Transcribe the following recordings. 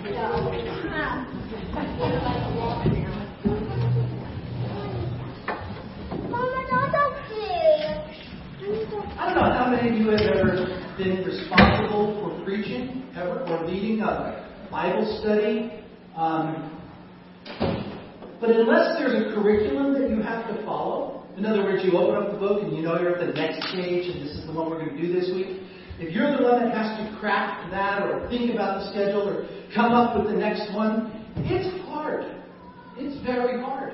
I don't know how many of you have ever been responsible for preaching, ever, or leading a Bible study. Um, but unless there's a curriculum that you have to follow, in other words, you open up the book and you know you're at the next page and this is the one we're going to do this week. If you're the one that has to craft that or think about the schedule or come up with the next one, it's hard. It's very hard.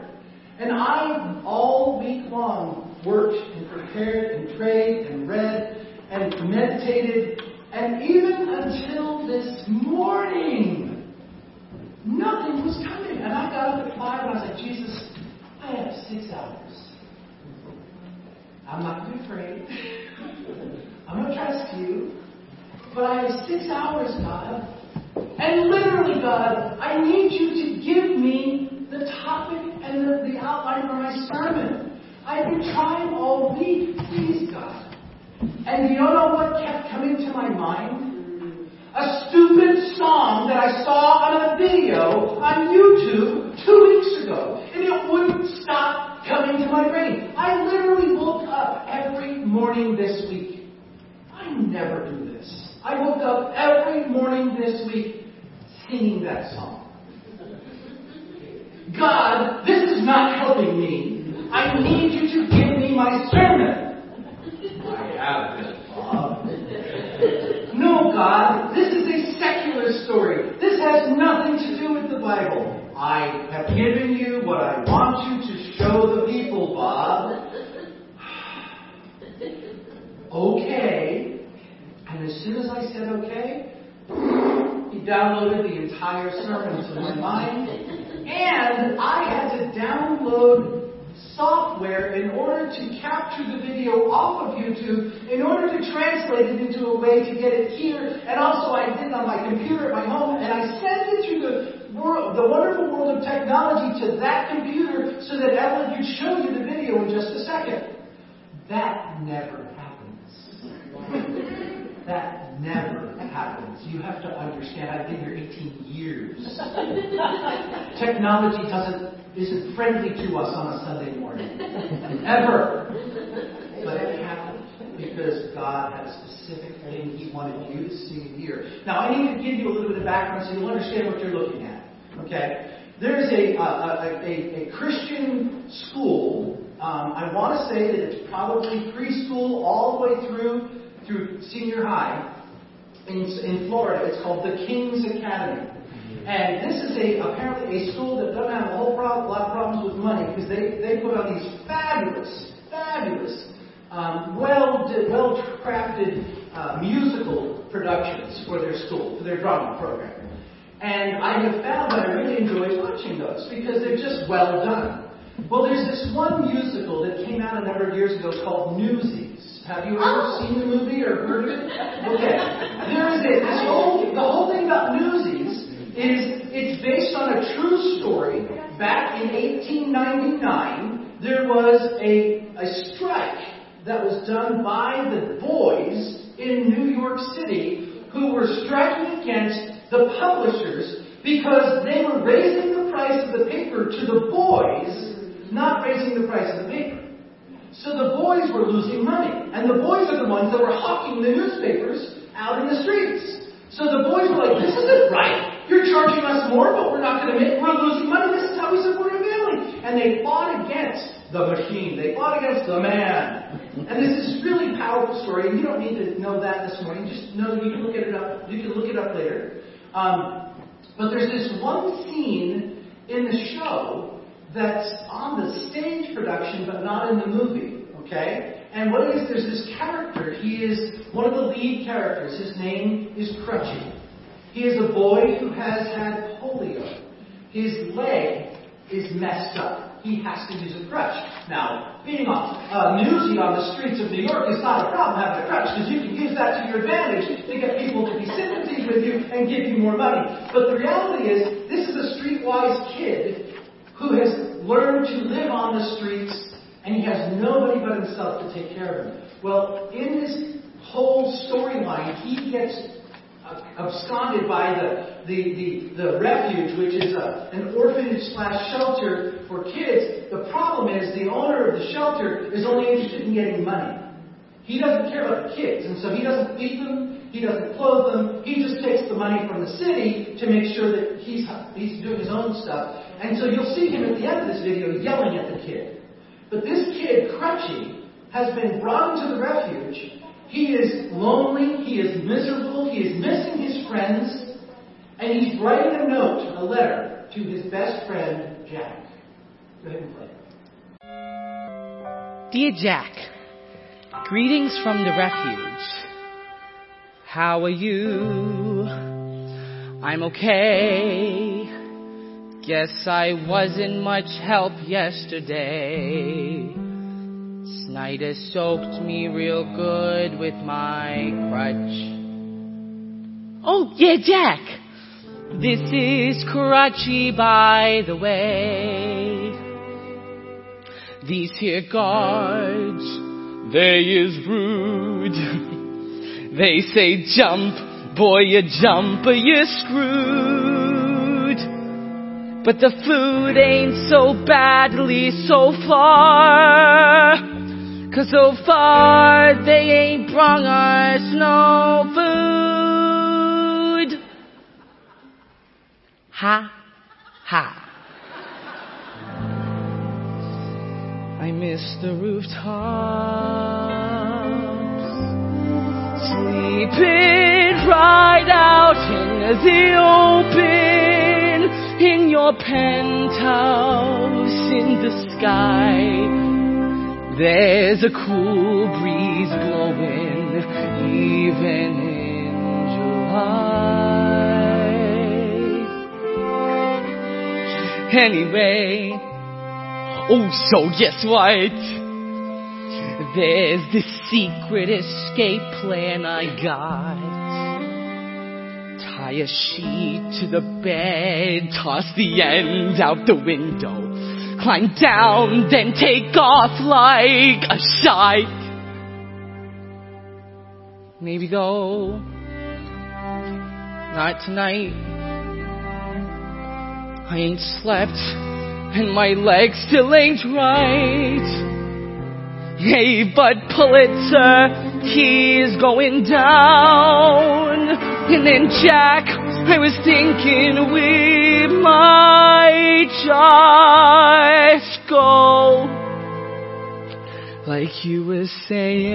And I, all week long, worked and prepared and prayed and read and meditated, and even until this morning, nothing was coming. And I got up at 5 and I was like, Jesus, I have six hours. I'm not going to afraid. I'm going to trust you. But I have six hours, God. And literally, God, I need you to give me the topic and the, the outline for my sermon. I've been trying all week. Please, God. And you don't know what kept coming to my mind? A stupid song that I saw on a video on YouTube two weeks ago. And it wouldn't stop coming to my brain. I literally woke up every morning this week. I never do this. I woke up every morning this week singing that song. God, this is not helping me. I need you to give me my sermon. I have been, Bob. No, God, this is a secular story. This has nothing to do with the Bible. I have given you what I want you to show the people, Bob. okay. And as soon as I said okay, he downloaded the entire sermon to my mind. And I had to download software in order to capture the video off of YouTube, in order to translate it into a way to get it here. And also I did it on my computer at my home, and I sent it through the world, the wonderful world of technology to that computer so that Evelyn could show you the video in just a second. That never. That never happens. You have to understand. I've been here 18 years. Technology doesn't isn't friendly to us on a Sunday morning. Ever. But it happened because God had a specific thing He wanted you to see here. Now, I need to give you a little bit of background so you'll understand what you're looking at. Okay? There's a, a, a, a Christian school. Um, I want to say that it's probably preschool all the way through through senior high in, in Florida. It's called the King's Academy. And this is a apparently a school that doesn't have a whole problem, lot of problems with money because they, they put on these fabulous, fabulous, um, well well crafted uh, musical productions for their school, for their drama program. And I have found that I really enjoy watching those because they're just well done. Well, there's this one musical that came out a number of years ago called Newsies. Have you ever seen the movie or heard of it? Okay. There is a, this whole, the whole thing about Newsies is it's based on a true story. Back in 1899, there was a, a strike that was done by the boys in New York City who were striking against the publishers because they were raising the price of the paper to the boys, not raising the price of the paper. So the boys were losing money. And the boys are the ones that were hawking the newspapers out in the streets. So the boys were like, this isn't right. You're charging us more, but we're not going to make, we're losing money. This is how we support a family. And they fought against the machine. They fought against the man. And this is really powerful story. And you don't need to know that this morning. Just know that you can look it up. You can look it up later. Um, but there's this one scene in the show that's on the stage production, but not in the movie. Okay? And what is, there's this character. He is one of the lead characters. His name is Crutchy. He is a boy who has had polio. His leg is messed up. He has to use a crutch. Now, being a uh, newsie on the streets of New York is not a problem having a crutch because you can use that to your advantage to get people to be sympathy with you and give you more money. But the reality is, this is a streetwise kid who has learned to live on the streets and he has nobody but himself to take care of him. Well, in this whole storyline, he gets uh, absconded by the, the, the, the refuge, which is a, an orphanage slash shelter for kids. The problem is the owner of the shelter is only interested in getting money. He doesn't care about the kids, and so he doesn't feed them, he doesn't clothe them, he just takes the money from the city to make sure that he's, he's doing his own stuff. And so you'll see him at the end of this video yelling at the kid. But this kid, Crutchy, has been brought into the refuge. He is lonely, he is miserable, he is missing his friends, and he's writing a note, a letter, to his best friend, Jack. Go ahead and play. Dear Jack, Greetings from the refuge. How are you? I'm okay. Guess I wasn't much help yesterday. Snyder soaked me real good with my crutch. Oh, yeah, Jack. This is Crutchy, by the way. These here guards they is rude. they say jump, boy you jump or you're screwed. But the food ain't so badly so far. Cause so far they ain't brung us no food. Ha, ha. I miss the rooftops, sleeping right out in the open, in your penthouse in the sky. There's a cool breeze blowing, even in July. Anyway, Oh, so guess what? There's this secret escape plan I got. Tie a sheet to the bed, toss the end out the window, climb down, then take off like a shot. Maybe though, not tonight. I ain't slept and my legs still ain't right. Hey, but Pulitzer, he's going down. And then Jack, I was thinking we might just go. Like you were saying,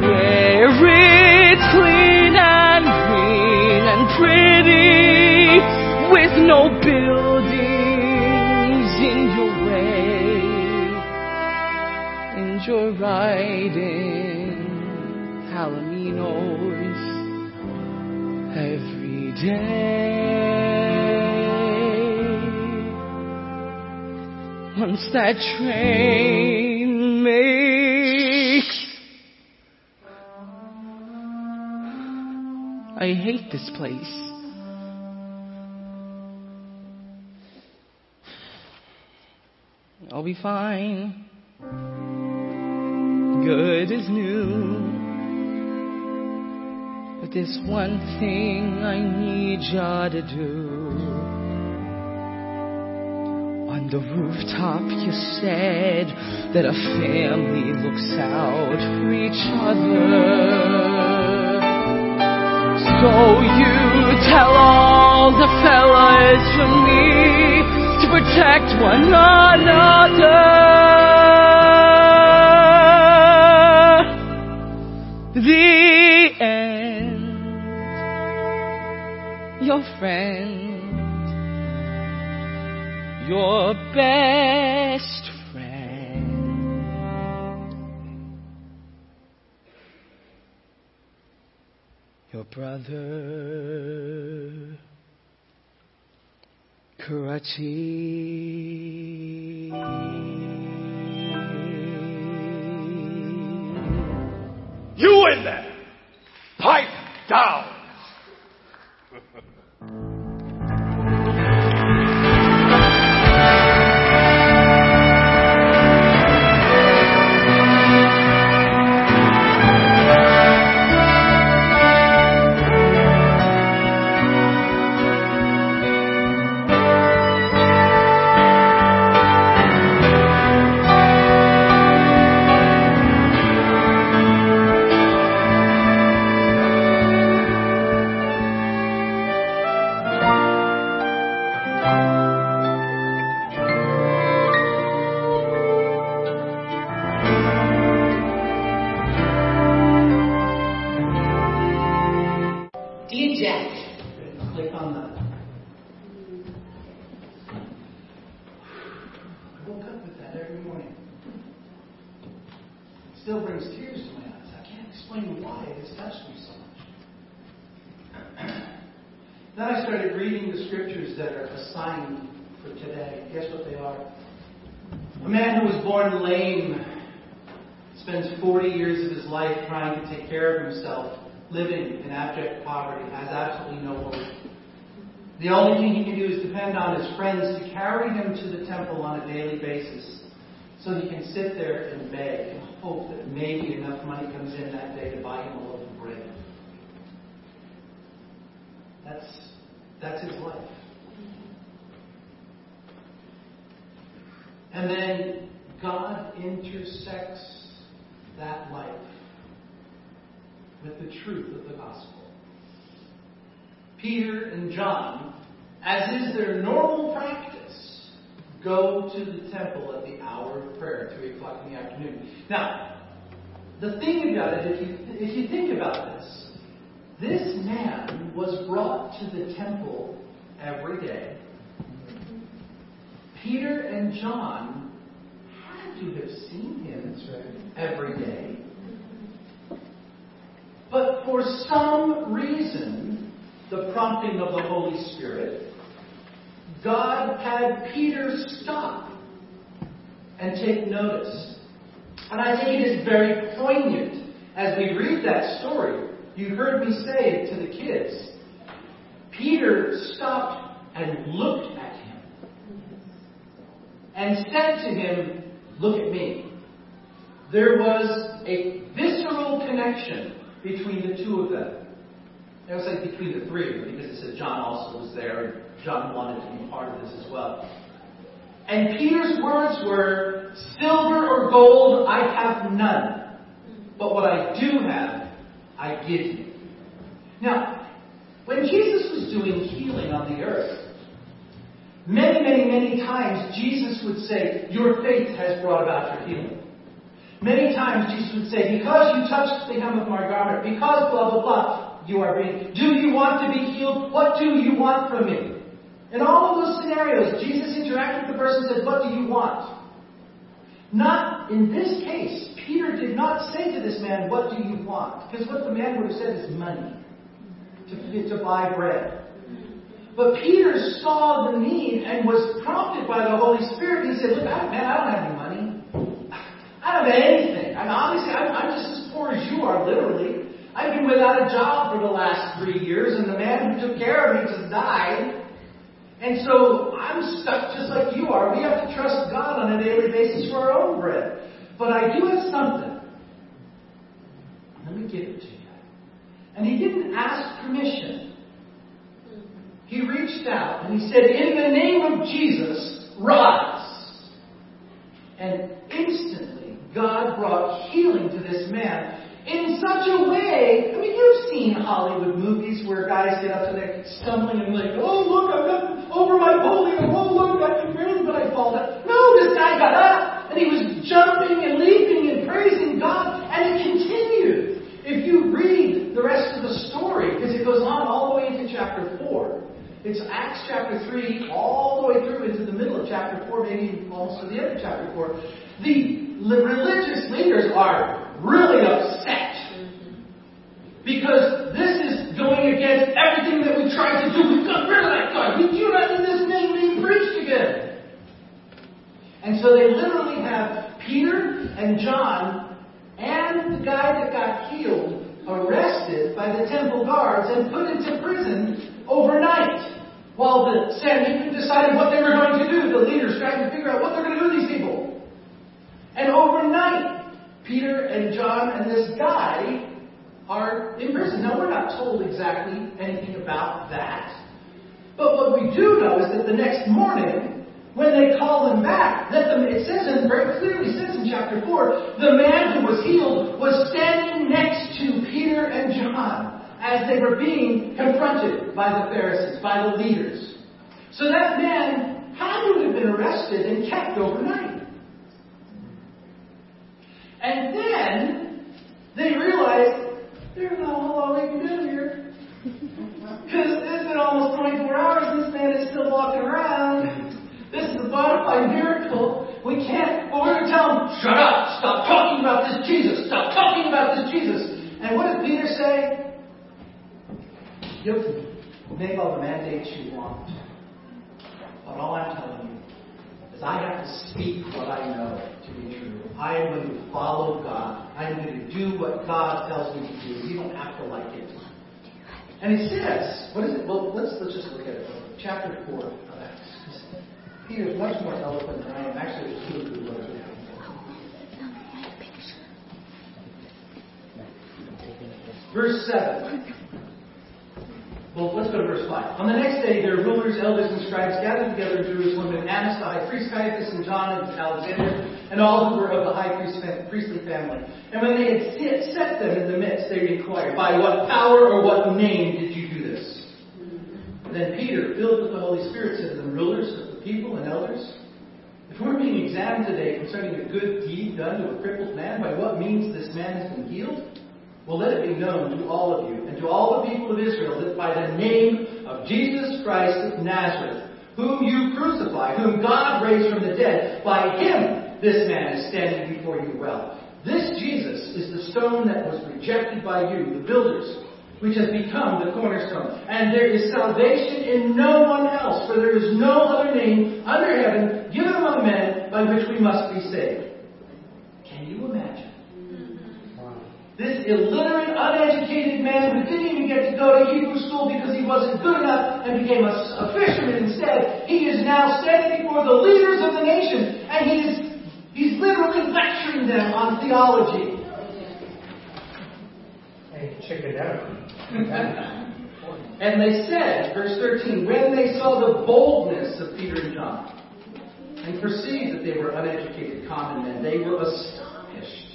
where it's clean and green and pretty with no buildings you're riding Palominos every day. Once that train makes I hate this place. I'll be fine. Good as new. But there's one thing I need ya to do. On the rooftop, you said that a family looks out for each other. So you tell all the fellas from me to protect one another. The end, your friend, your best friend. Your brother. Crutchy. You in there! Pipe down! Take care of himself, living in abject poverty, has absolutely no hope. The only thing he can do is depend on his friends to carry him to the temple on a daily basis so he can sit there and beg and hope that maybe enough money comes in that day to buy him a loaf of bread. That's, that's his life. And then God intersects that life with the truth of the gospel. Peter and John, as is their normal practice, go to the temple at the hour of prayer, 3 o'clock in the afternoon. Now, the thing about it, if you, if you think about this, this man was brought to the temple every day. Peter and John had to have seen him every day. For some reason, the prompting of the Holy Spirit, God had Peter stop and take notice. And I think it is very poignant as we read that story. You heard me say it to the kids, Peter stopped and looked at him and said to him, Look at me. There was a visceral connection between the two of them. I was like between the three because it said John also was there and John wanted to be part of this as well. And Peter's words were, Silver or gold I have none, but what I do have, I give you. Now, when Jesus was doing healing on the earth, many, many, many times Jesus would say, Your faith has brought about your healing. Many times Jesus would say, Because you touched the hem of my garment, because blah, blah, blah, you are being. Do you want to be healed? What do you want from me? In all of those scenarios, Jesus interacted with the person and said, What do you want? Not in this case. Peter did not say to this man, What do you want? Because what the man would have said is money to, to buy bread. But Peter saw the need and was prompted by the Holy Spirit. He said, Look, man, I don't have any money. I don't have anything. I'm obviously, I'm, I'm just as poor as you are, literally. I've been without a job for the last three years, and the man who took care of me just died. And so I'm stuck just like you are. We have to trust God on a daily basis for our own bread. But I do have something. Let me give it to you. And he didn't ask permission. He reached out and he said, In the name of Jesus, rise. And instantly, God brought healing to this man in such a way. I mean, you've seen Hollywood movies where guys get up to their stumbling and like, oh, look, got over my polio. Oh, look, I can barely, but I fall down. No, this guy got up and he was jumping and leaping and praising God, and it continued. If you read the rest of the story, because it goes on all the way into chapter 4, it's Acts chapter 3 all the way through into the middle of chapter 4, maybe almost to the end of chapter 4. The religious leaders are really upset. Because this is going against everything that we tried to do. We've got rid of that guy. We do not in this name being preached again. And so they literally have Peter and John and the guy that got healed arrested by the temple guards and put into prison overnight. While the Sanhedrin decided what they were going to do, the leaders trying to figure out what they're going to do to these people. And overnight, Peter and John and this guy are in prison. Now, we're not told exactly anything about that. But what we do know is that the next morning, when they call them back, that the, it says and very clearly says in chapter 4, the man who was healed was standing next to Peter and John as they were being confronted by the Pharisees, by the leaders. So that man had to have been arrested and kept overnight. And then they realized there's not a whole lot we can do here. Because it's been almost 24 hours, this man is still walking around. This is a bona fide miracle. We can't, but we're going to tell him, shut up, stop talking about this Jesus, stop talking about this Jesus. And what does Peter say? Guilty. Make all the mandates you want. But all I'm telling you is I have to speak what I know to be true. I am going to follow God. I am going to do what God tells me to do. You don't have to like it. And he says, what is it? Well, let's, let's just look at it. Chapter 4 of Acts. Peter's much more eloquent than I am. Actually, there's two good words. Verse 7. Well, let's go to verse 5. On the next day, their rulers, elders, and scribes gathered together in Jerusalem, and Annas, the high priest, Caiaphas, and John, and Alexander, and all who were of the high priestly family. And when they had set them in the midst, they inquired, By what power or what name did you do this? And then Peter, filled with the Holy Spirit, said to them, Rulers of the people and elders, if we're being examined today concerning a good deed done to a crippled man, by what means this man has been healed, well, let it be known to all of you and to all the people of Israel that by the name of Jesus Christ of Nazareth, whom you crucified, whom God raised from the dead, by him this man is standing before you well. This Jesus is the stone that was rejected by you, the builders, which has become the cornerstone. And there is salvation in no one else, for there is no other name under heaven given among men by which we must be saved. Can you imagine? This illiterate, uneducated man who didn't even get to go to Hebrew school because he wasn't good enough and became a, a fisherman instead, he is now standing before the leaders of the nation and he is he's literally lecturing them on theology. Hey, check it out. and they said, verse 13, when they saw the boldness of Peter and John and perceived that they were uneducated common men, they were astonished.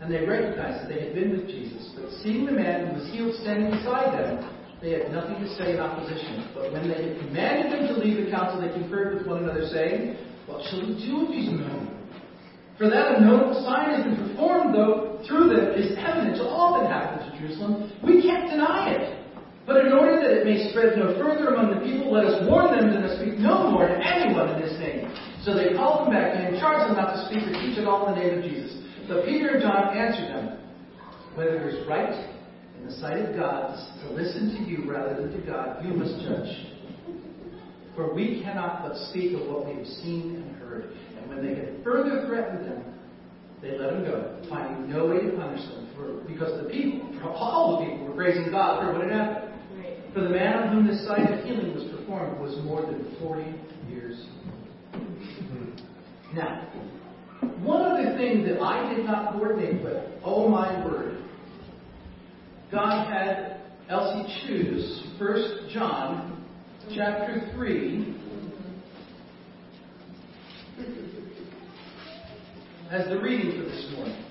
And they recognized that they had been with Jesus. But seeing the man who was healed standing beside them, they had nothing to say in opposition. But when they had commanded them to leave the council, they conferred with one another, saying, What shall we do with these men? For that a notable sign has been performed, though, through them is evident to all that happens to Jerusalem. We can't deny it. But in order that it may spread no further among the people, let us warn them to speak no more to anyone in this name. So they called them back and charged them not to speak or teach at all in the name of Jesus. But Peter and John answered them, Whether it is right in the sight of God to listen to you rather than to God, you must judge. For we cannot but speak of what we have seen and heard. And when they had further threatened them, they let them go, finding no way to punish them, for, because the people, for all the people, were praising God for what had happened. For the man on whom this sign of healing was performed was more than 40 years. Now, one other thing that I did not coordinate with, oh my word, God had Elsie choose 1 John chapter 3 as the reading for this morning.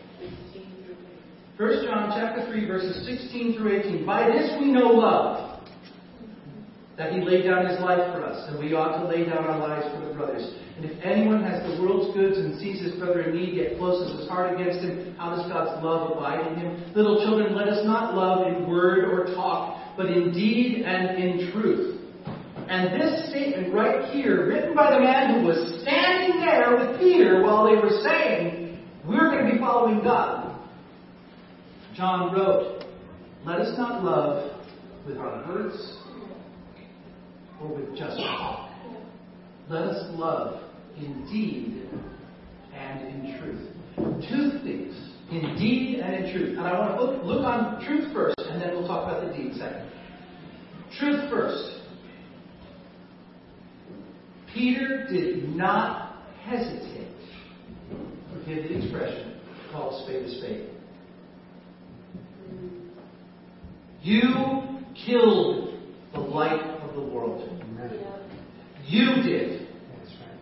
1 John chapter 3 verses 16 through 18. By this we know love, that he laid down his life for us, and we ought to lay down our lives for the brothers. And if anyone has the world's goods and sees his brother in need, yet closes his heart against him, how does God's love abide in him? Little children, let us not love in word or talk, but in deed and in truth. And this statement right here, written by the man who was standing there with Peter while they were saying, We're going to be following God. John wrote, Let us not love with our words or with just talk. Let us love in deed and in truth. Two things, in deed and in truth. And I want to look, look on truth first, and then we'll talk about the deed second. Truth first. Peter did not hesitate, forgive the expression, to call a spade a spade. You killed the light of the world. You did.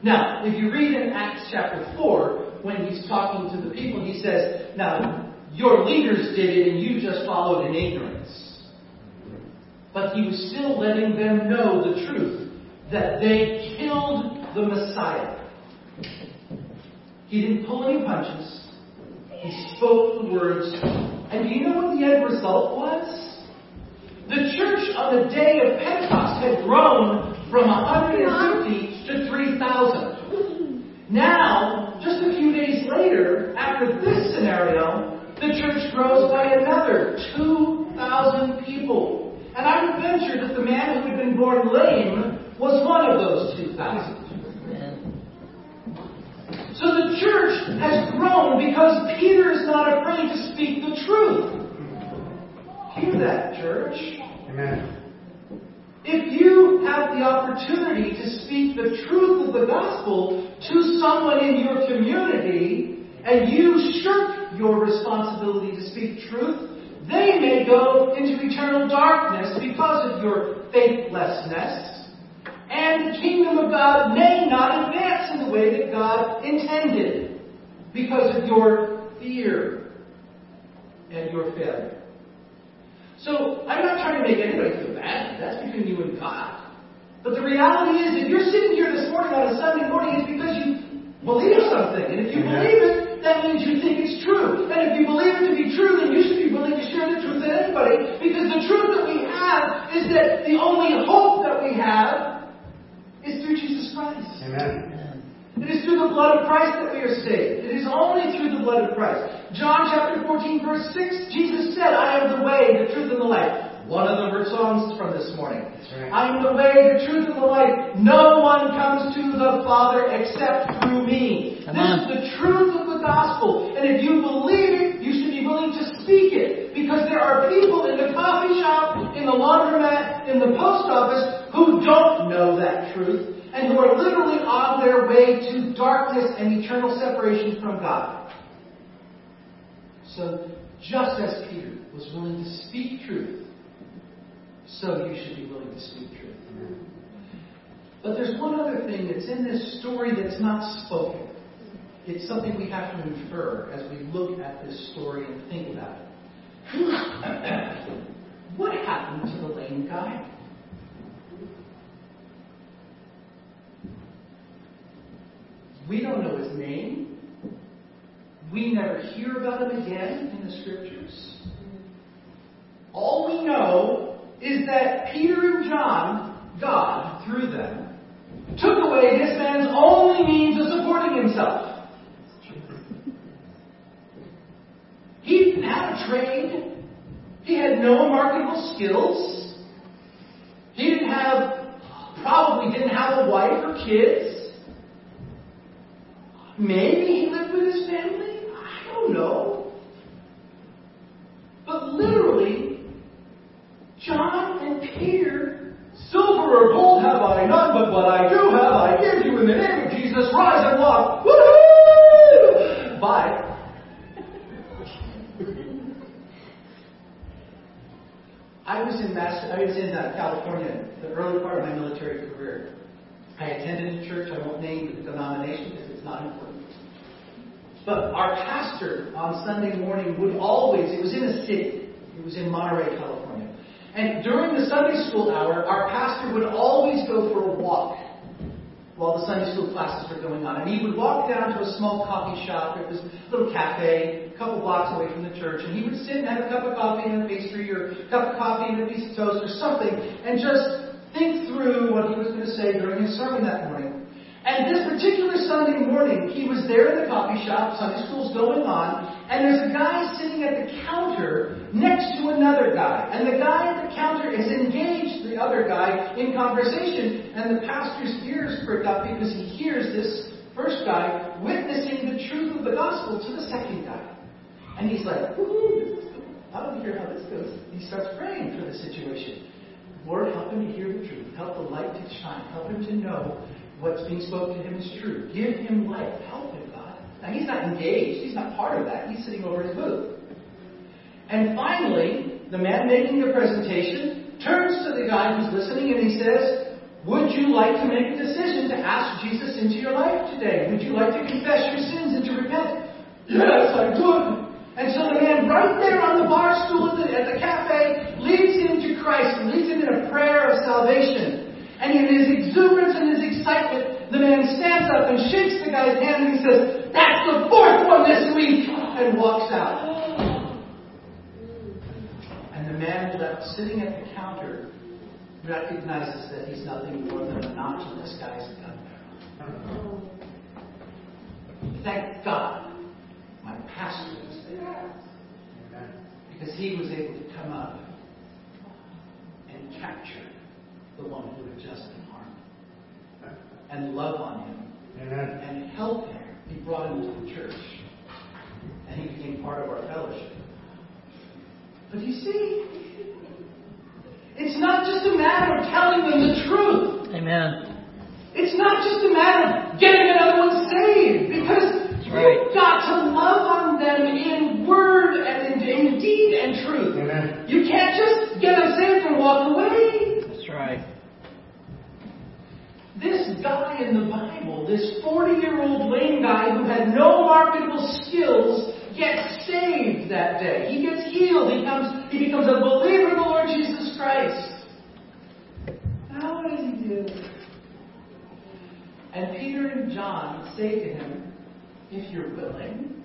Now, if you read in Acts chapter 4, when he's talking to the people, he says, Now, your leaders did it and you just followed in ignorance. But he was still letting them know the truth that they killed the Messiah. He didn't pull any punches. He spoke the words. And do you know what the end result was? The church on the day of Pentecost had grown from 150 to 3,000. Now, just a few days later, after this scenario, the church grows by another 2,000 people. And I would venture that the man who had been born one 2,000. So the church has grown because Peter is not afraid to speak the truth. Hear that, church. Amen. If you have the opportunity to speak the truth of the gospel to someone in your community, and you shirk your responsibility to speak truth, they may go into eternal darkness because of your faithlessness, and the kingdom of God may not advance in the way that God intended because of your fear and your failure. So I'm not trying to make anybody feel bad. That's between you and God. But the reality is, if you're sitting here this morning on a Sunday morning, it's because you believe something. And if you believe it, that means you think it's true. And if you believe it to be true, then you should be willing to share the truth with anybody. Because the truth that we have is that the only hope that we have is through Jesus Christ. Amen. It is through the blood of Christ that we are saved. It is only through the blood of Christ. John chapter 14, verse 6, Jesus said, I am the way, the truth, and the life. One of the songs from this morning. right. I am the way, the truth, and the life. No one comes to the Father except through me. Come this on. is the truth of the gospel. And if you believe it, you should be willing to speak it. Because there are people in the coffee shop, in the laundromat, in the post office who don't know that truth and who are literally on their way to darkness and eternal separation from God. So, just as Peter was willing to speak truth, so you should be willing to speak truth. But there's one other thing that's in this story that's not spoken. It's something we have to infer as we look at this story and think about it. what happened to the lame guy? We don't know his name. We never hear about him again in the scriptures. All we know is that Peter and John, God, through them, took away this man's only means of supporting himself. He didn't have a trade. He had no marketable skills. He didn't have, probably didn't have a wife or kids. Maybe he lived with his family. I don't know. But literally, John and Peter, silver or gold have I none, but what I do have I give you in the name of Jesus. Rise and walk. Woohoo! Bye. I was in Master, I was in uh, California the early part of my military career. I attended a church. I won't name the denomination it's not important. But our pastor on Sunday morning would always, it was in a city, it was in Monterey, California. And during the Sunday school hour, our pastor would always go for a walk while the Sunday school classes were going on. And he would walk down to a small coffee shop. It was a little cafe, a couple blocks away from the church. And he would sit and have a cup of coffee and a pastry or a cup of coffee and a piece of toast or something and just think through what he was going to say during his sermon that morning. And this particular Sunday morning, he was there in the coffee shop, Sunday school's going on, and there's a guy sitting at the counter next to another guy. And the guy at the counter is engaged the other guy in conversation, and the pastor's ears prick up because he hears this first guy witnessing the truth of the gospel to the second guy. And he's like, woohoo, this is cool. I to hear how this goes. He starts praying for the situation. Lord, help him to hear the truth. Help the light to shine. Help him to know what's being spoken to him is true. Give him life. Help him, God. Now, he's not engaged. He's not part of that. He's sitting over his booth. And finally, the man making the presentation turns to the guy who's listening and he says, Would you like to make a decision to ask Jesus into your life today? Would you like to confess your sins and to repent? Yes, I would. And so the man right there on the bar stool at the, at the cafe leads him to Christ and leads him in a prayer of salvation. And in his exuberance and his excitement, the man stands up and shakes the guy's hand and he says, That's the fourth one this week! And walks out. And the man left sitting at the counter recognizes that he's nothing more than a notch in this guy's gun barrel. Thank God my pastor was there. Because he was able to come up and capture the one who had just been harmed and love on him and help him. He brought him to the church and he became part of our fellowship. But you see, it's not just a matter of telling them the truth. Amen. It's not just a matter of getting another one saved, because right. you've got to love on them in word and in, in deed and truth. Amen. You can't guy in the Bible, this 40 year old lame guy who had no marketable skills, gets saved that day. He gets healed. He, comes, he becomes a believer in the Lord Jesus Christ. How does he do? And Peter and John say to him, If you're willing,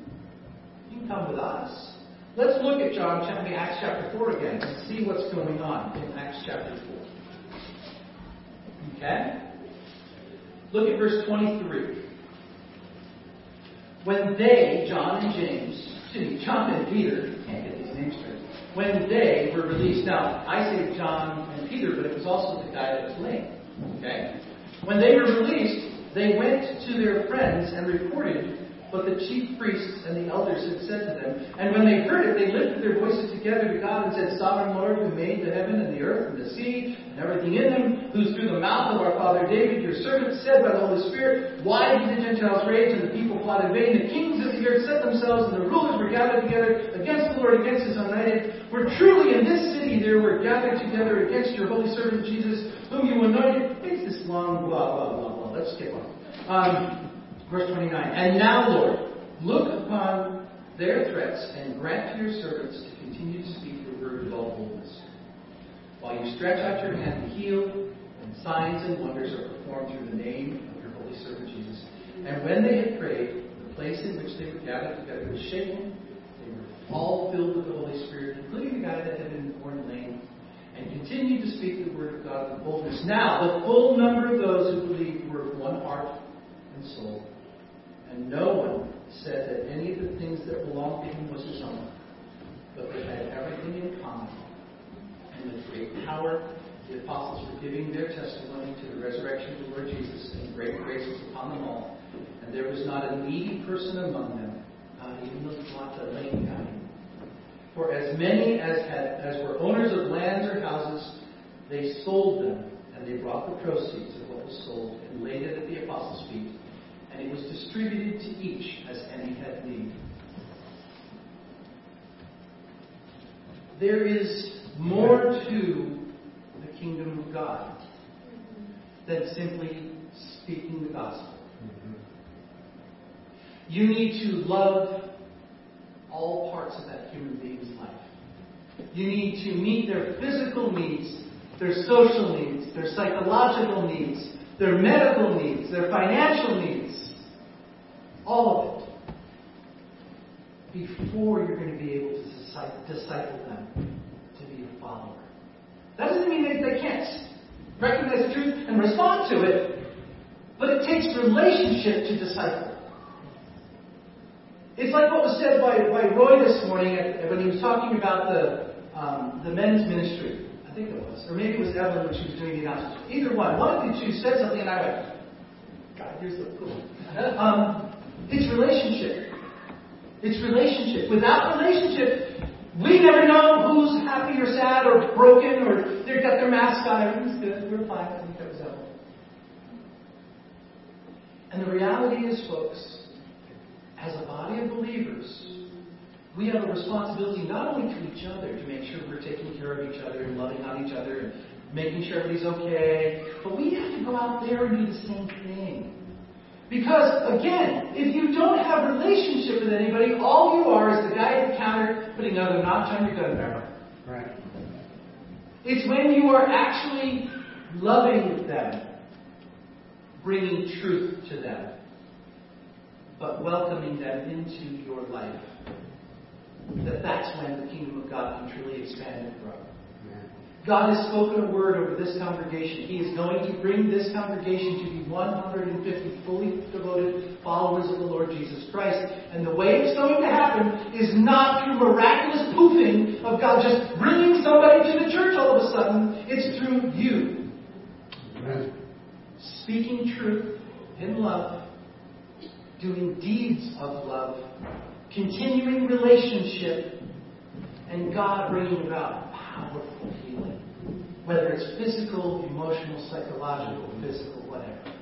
you can come with us. Let's look at John chapter Acts chapter 4 again and see what's going on in Acts chapter 4. Okay? Look at verse 23. When they, John and James, excuse me, John and Peter, can't get these names straight, when they were released, now I say John and Peter, but it was also the guy that was lame. Okay? When they were released, they went to their friends and reported what the chief priests and the elders had said to them. And when they heard it, they lifted their voices together to God and said, Sovereign Lord, who made the heaven and the earth and the sea and everything in them, who through the mouth of our father David, your servant, said by the Holy Spirit, Why did the Gentiles rage and the people plot in vain? The kings of the earth set themselves and the rulers were gathered together against the Lord, against his anointed. For truly in this city there were gathered together against your holy servant Jesus, whom you anointed. It's this long blah, blah, blah, blah. Let's skip on. Um, Verse 29. And now, Lord, look upon their threats and grant to your servants to continue to speak your word with all boldness. While you stretch out your hand to heal, and signs and wonders are performed through the name of your holy servant Jesus. And when they had prayed, the place in which they were gathered together was shaken. They were all filled with the Holy Spirit, including the guy that had been born lame, and continued to speak the word of God with boldness. Now, the full number of those who believed were of one heart and soul. And no one said that any of the things that belonged to him was his own, but they had everything in common. And with great power, the apostles were giving their testimony to the resurrection of the Lord Jesus, and great grace was upon them all. And there was not a needy person among them, not even the not a lame guy. For as many as had as were owners of lands or houses, they sold them, and they brought the proceeds of what was sold and laid it at the apostles' feet and it was distributed to each as any had need. There is more to the kingdom of God than simply speaking the gospel. You need to love all parts of that human being's life. You need to meet their physical needs, their social needs, their psychological needs, their medical needs, their financial needs, all of it, before you're going to be able to disciple them to be a follower. That doesn't mean that they can't recognize the truth and respond to it, but it takes relationship to disciple. It's like what was said by, by Roy this morning when he was talking about the, um, the men's ministry. I think it was. Or maybe it was Evelyn when she was doing the announcements. Either one. One of the two said something and I went, God, you're so cool. Um, it's relationship. It's relationship. Without relationship, we never know who's happy or sad or broken or they've got their mask on. Everything's good. We're fine. I think that was Evelyn. And the reality is, folks, as a body of believers, we have a responsibility not only to each other to make sure we're taking care of each other and loving on each other and making sure everybody's okay, but we have to go out there and do the same thing. Because, again, if you don't have a relationship with anybody, all you are is the guy at the counter putting another notch on your gun barrel. Right. It's when you are actually loving them, bringing truth to them, but welcoming them into your life, that that's when the kingdom of God can truly expand and grow. God has spoken a word over this congregation. He is going to bring this congregation to be 150 fully devoted followers of the Lord Jesus Christ. And the way it's going to happen is not through miraculous poofing of God just bringing somebody to the church all of a sudden. It's through you. Amen. Speaking truth in love, doing deeds of love, continuing relationship, and God bringing about powerful healing. Whether it's physical, emotional, psychological, physical, whatever.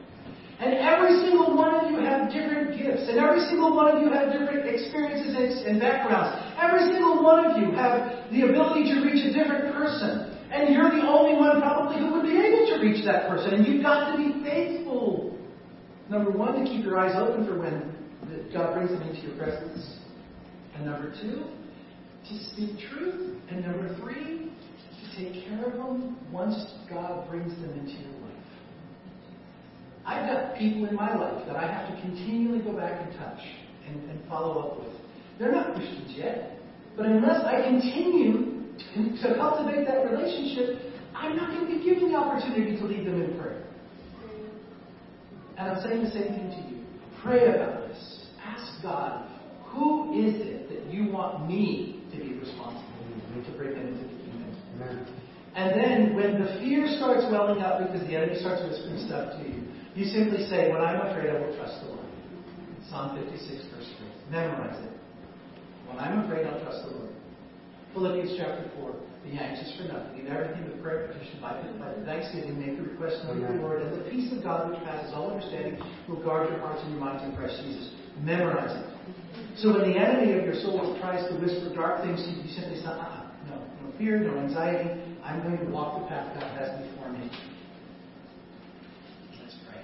And every single one of you have different gifts, and every single one of you have different experiences and backgrounds. Every single one of you have the ability to reach a different person. And you're the only one probably who would be able to reach that person. And you've got to be faithful. Number one, to keep your eyes open for when God brings them into your presence. And number two, to speak truth. And number three, to take care of them once God brings them into your life. I've got people in my life that I have to continually go back and touch and, and follow up with. They're not Christians yet, but unless I continue to, cultivate that relationship, I'm not going to be given the opportunity to lead them in prayer. And I'm saying the same thing to you. Pray about this. Ask God, who is it you want me to be responsible to bring them into the kingdom. Amen. And then when the fear starts welling up because the enemy starts whispering stuff to you, you simply say, When I'm afraid, I will trust the Lord. Psalm 56, verse 3. Memorize it. When I'm afraid, I'll trust the Lord. Philippians chapter 4. Be anxious for nothing. In everything with prayer, petition, by the thanksgiving, make the request known to the Lord, and the peace of God, which passes all understanding, will guard your hearts and your minds in Christ Jesus. Memorize it. So when the enemy of your soul tries to whisper dark things to you, you simply say, ah, no, no fear, no anxiety. I'm going to walk the path God has before me. Let's pray.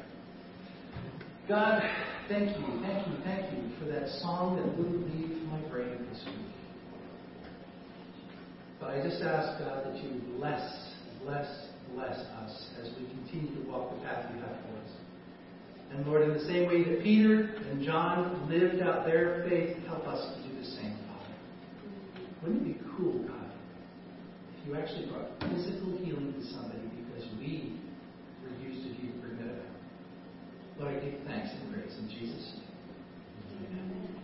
God, thank you, thank you, thank you for that song that wouldn't leave my brain this week. But I just ask, God, that you bless, bless, bless us as we continue to walk the path you have for us. And Lord, in the same way that Peter and John lived out their faith, help us to do the same, Father. Wouldn't it be cool, God, if you actually brought physical healing to somebody because we refused to do bring that about? Lord, I give thanks and praise in Jesus' name.